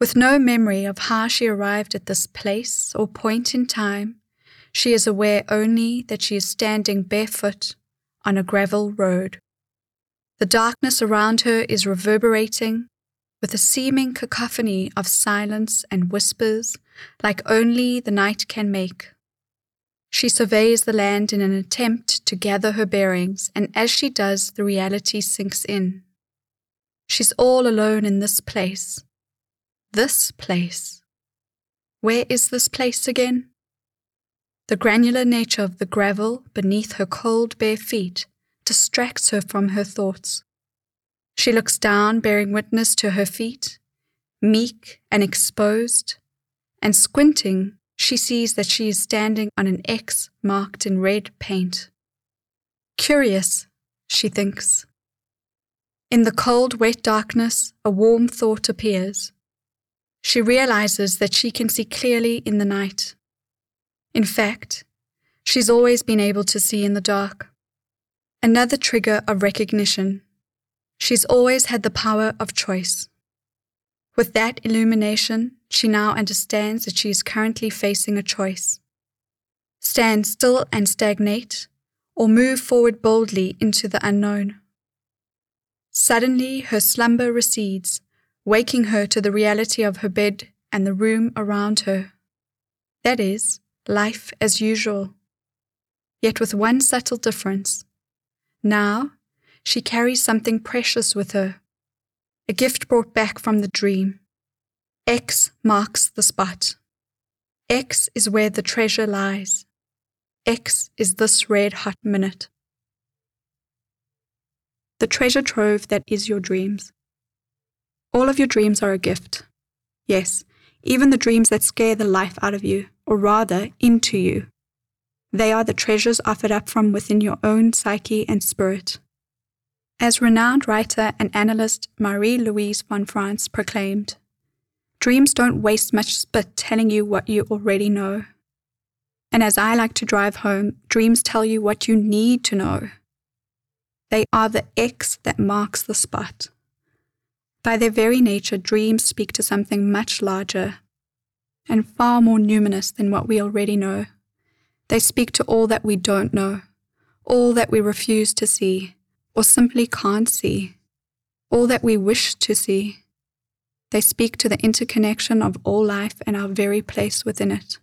With no memory of how she arrived at this place or point in time, she is aware only that she is standing barefoot on a gravel road. The darkness around her is reverberating with a seeming cacophony of silence and whispers like only the night can make. She surveys the land in an attempt to gather her bearings, and as she does, the reality sinks in. She's all alone in this place. This place. Where is this place again? The granular nature of the gravel beneath her cold bare feet distracts her from her thoughts. She looks down, bearing witness to her feet, meek and exposed, and squinting, she sees that she is standing on an X marked in red paint. Curious, she thinks. In the cold, wet darkness, a warm thought appears. She realizes that she can see clearly in the night. In fact, she's always been able to see in the dark. Another trigger of recognition. She's always had the power of choice. With that illumination, she now understands that she is currently facing a choice. Stand still and stagnate, or move forward boldly into the unknown. Suddenly, her slumber recedes, waking her to the reality of her bed and the room around her. That is, life as usual. Yet with one subtle difference. Now, she carries something precious with her a gift brought back from the dream. X marks the spot. X is where the treasure lies. X is this red hot minute. The treasure trove that is your dreams. All of your dreams are a gift. Yes, even the dreams that scare the life out of you, or rather, into you. They are the treasures offered up from within your own psyche and spirit. As renowned writer and analyst Marie Louise von Franz proclaimed, Dreams don't waste much spit telling you what you already know. And as I like to drive home, dreams tell you what you need to know. They are the X that marks the spot. By their very nature, dreams speak to something much larger and far more numinous than what we already know. They speak to all that we don't know, all that we refuse to see, or simply can't see, all that we wish to see. They speak to the interconnection of all life and our very place within it.